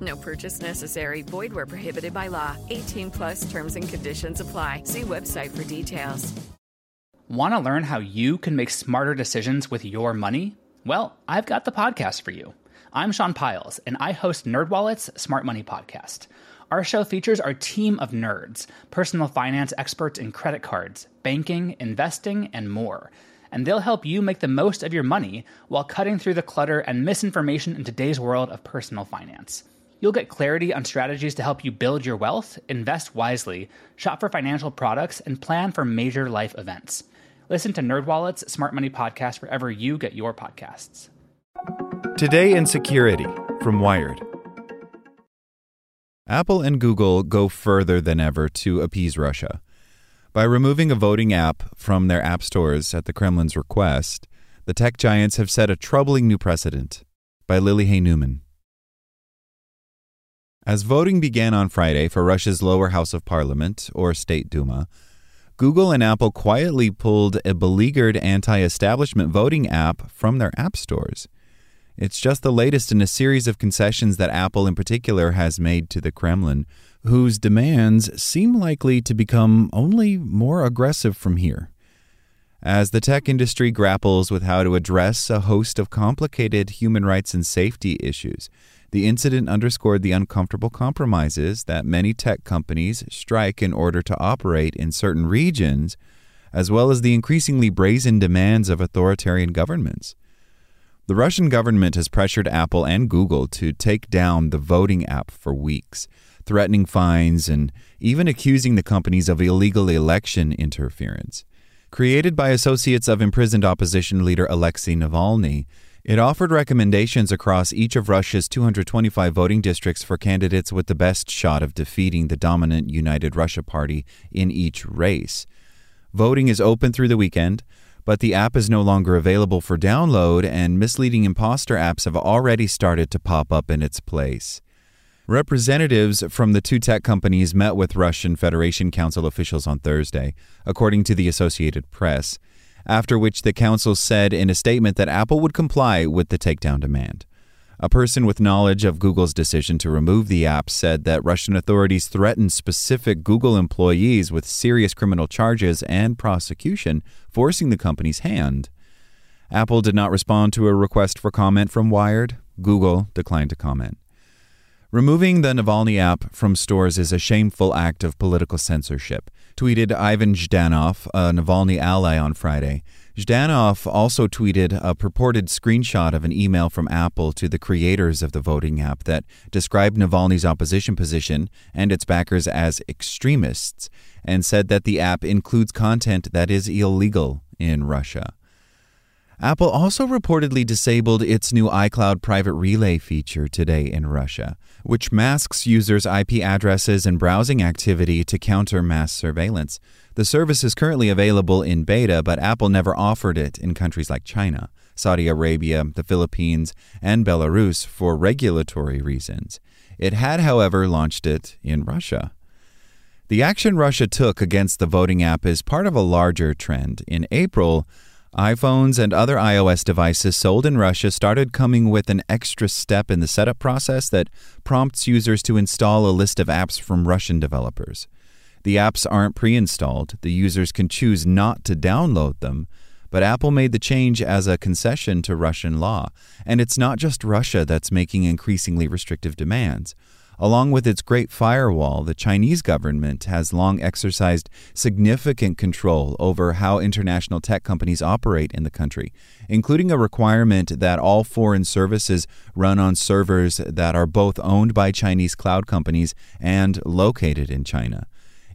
No purchase necessary. Void where prohibited by law. 18 plus terms and conditions apply. See website for details. Want to learn how you can make smarter decisions with your money? Well, I've got the podcast for you. I'm Sean Pyles, and I host NerdWallet's Smart Money Podcast. Our show features our team of nerds, personal finance experts in credit cards, banking, investing, and more. And they'll help you make the most of your money while cutting through the clutter and misinformation in today's world of personal finance. You'll get clarity on strategies to help you build your wealth, invest wisely, shop for financial products, and plan for major life events. Listen to NerdWallet's Smart Money Podcast wherever you get your podcasts. Today in Security from Wired. Apple and Google go further than ever to appease Russia. By removing a voting app from their app stores at the Kremlin's request, the tech giants have set a troubling new precedent. By Lily Hay Newman. As voting began on Friday for Russia's lower house of parliament, or State Duma, Google and Apple quietly pulled a beleaguered anti establishment voting app from their app stores. It's just the latest in a series of concessions that Apple, in particular, has made to the Kremlin, whose demands seem likely to become only more aggressive from here. As the tech industry grapples with how to address a host of complicated human rights and safety issues, the incident underscored the uncomfortable compromises that many tech companies strike in order to operate in certain regions, as well as the increasingly brazen demands of authoritarian governments. The Russian government has pressured Apple and Google to take down the voting app for weeks, threatening fines and even accusing the companies of illegal election interference. Created by associates of imprisoned opposition leader Alexei Navalny, it offered recommendations across each of Russia's 225 voting districts for candidates with the best shot of defeating the dominant United Russia Party in each race. Voting is open through the weekend, but the app is no longer available for download, and misleading imposter apps have already started to pop up in its place. Representatives from the two tech companies met with Russian Federation Council officials on Thursday, according to the Associated Press after which the council said in a statement that Apple would comply with the takedown demand. A person with knowledge of Google's decision to remove the app said that Russian authorities threatened specific Google employees with serious criminal charges and prosecution, forcing the company's hand. Apple did not respond to a request for comment from Wired. Google declined to comment. Removing the Navalny app from stores is a shameful act of political censorship tweeted Ivan Zhdanov, a Navalny ally, on Friday. Zhdanov also tweeted a purported screenshot of an email from Apple to the creators of the voting app that described Navalny's opposition position and its backers as extremists and said that the app includes content that is illegal in Russia. Apple also reportedly disabled its new iCloud private relay feature today in Russia, which masks users' IP addresses and browsing activity to counter mass surveillance. The service is currently available in beta, but Apple never offered it in countries like China, Saudi Arabia, the Philippines, and Belarus for regulatory reasons. It had, however, launched it in Russia. The action Russia took against the voting app is part of a larger trend. In April, iPhones and other iOS devices sold in Russia started coming with an extra step in the setup process that prompts users to install a list of apps from Russian developers. The apps aren't pre installed, the users can choose not to download them, but Apple made the change as a concession to Russian law. And it's not just Russia that's making increasingly restrictive demands. Along with its Great Firewall, the Chinese government has long exercised significant control over how international tech companies operate in the country, including a requirement that all foreign services run on servers that are both owned by Chinese cloud companies and located in China.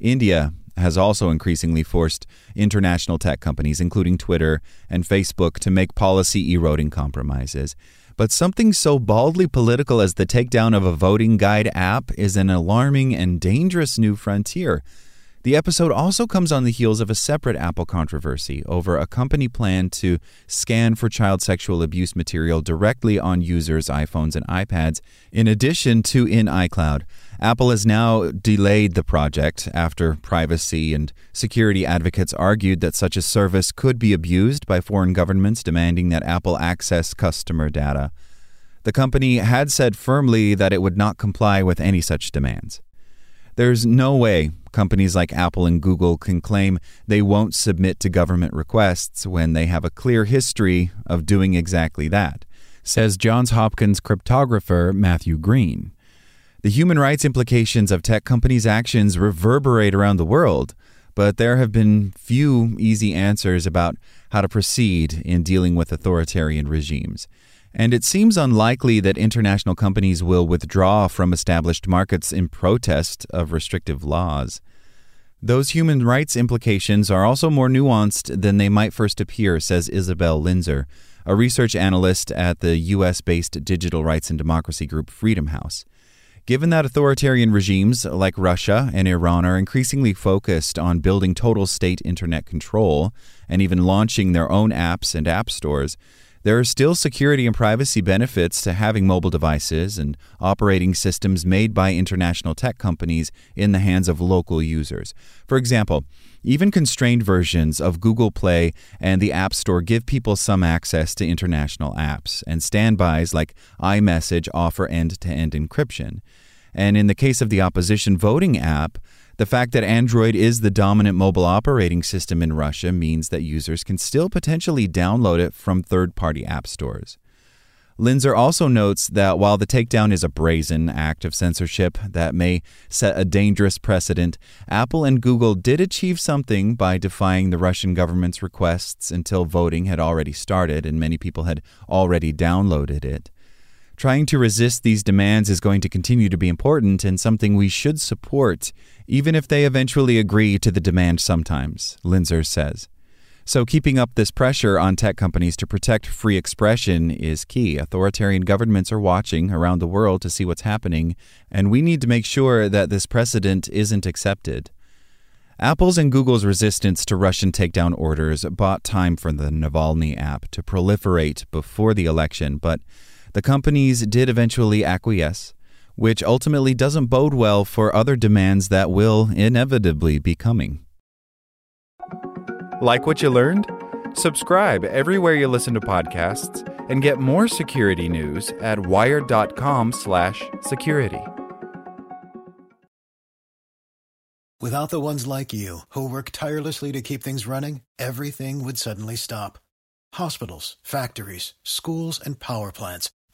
India has also increasingly forced international tech companies, including Twitter and Facebook, to make policy eroding compromises. But something so baldly political as the takedown of a voting guide app is an alarming and dangerous new frontier. The episode also comes on the heels of a separate Apple controversy over a company plan to scan for child sexual abuse material directly on users' iPhones and iPads, in addition to in iCloud. Apple has now delayed the project after privacy and security advocates argued that such a service could be abused by foreign governments demanding that Apple access customer data. The company had said firmly that it would not comply with any such demands. There's no way companies like Apple and Google can claim they won't submit to government requests when they have a clear history of doing exactly that, says Johns Hopkins cryptographer Matthew Green. The human rights implications of tech companies' actions reverberate around the world, but there have been few easy answers about how to proceed in dealing with authoritarian regimes and it seems unlikely that international companies will withdraw from established markets in protest of restrictive laws. Those human rights implications are also more nuanced than they might first appear, says Isabel Linzer, a research analyst at the U.S. based digital rights and democracy group Freedom House. Given that authoritarian regimes like Russia and Iran are increasingly focused on building total state internet control and even launching their own apps and app stores, there are still security and privacy benefits to having mobile devices and operating systems made by international tech companies in the hands of local users. For example, even constrained versions of Google Play and the App Store give people some access to international apps, and standbys like iMessage offer end to end encryption. And in the case of the opposition voting app, the fact that Android is the dominant mobile operating system in Russia means that users can still potentially download it from third party app stores. Linzer also notes that while the takedown is a brazen act of censorship that may set a dangerous precedent, Apple and Google did achieve something by defying the Russian government's requests until voting had already started and many people had already downloaded it. Trying to resist these demands is going to continue to be important and something we should support, even if they eventually agree to the demand sometimes, Linzer says. So, keeping up this pressure on tech companies to protect free expression is key. Authoritarian governments are watching around the world to see what's happening, and we need to make sure that this precedent isn't accepted. Apple's and Google's resistance to Russian takedown orders bought time for the Navalny app to proliferate before the election, but the companies did eventually acquiesce, which ultimately doesn't bode well for other demands that will inevitably be coming. Like what you learned? Subscribe everywhere you listen to podcasts and get more security news at wired.com/security. Without the ones like you who work tirelessly to keep things running, everything would suddenly stop. Hospitals, factories, schools and power plants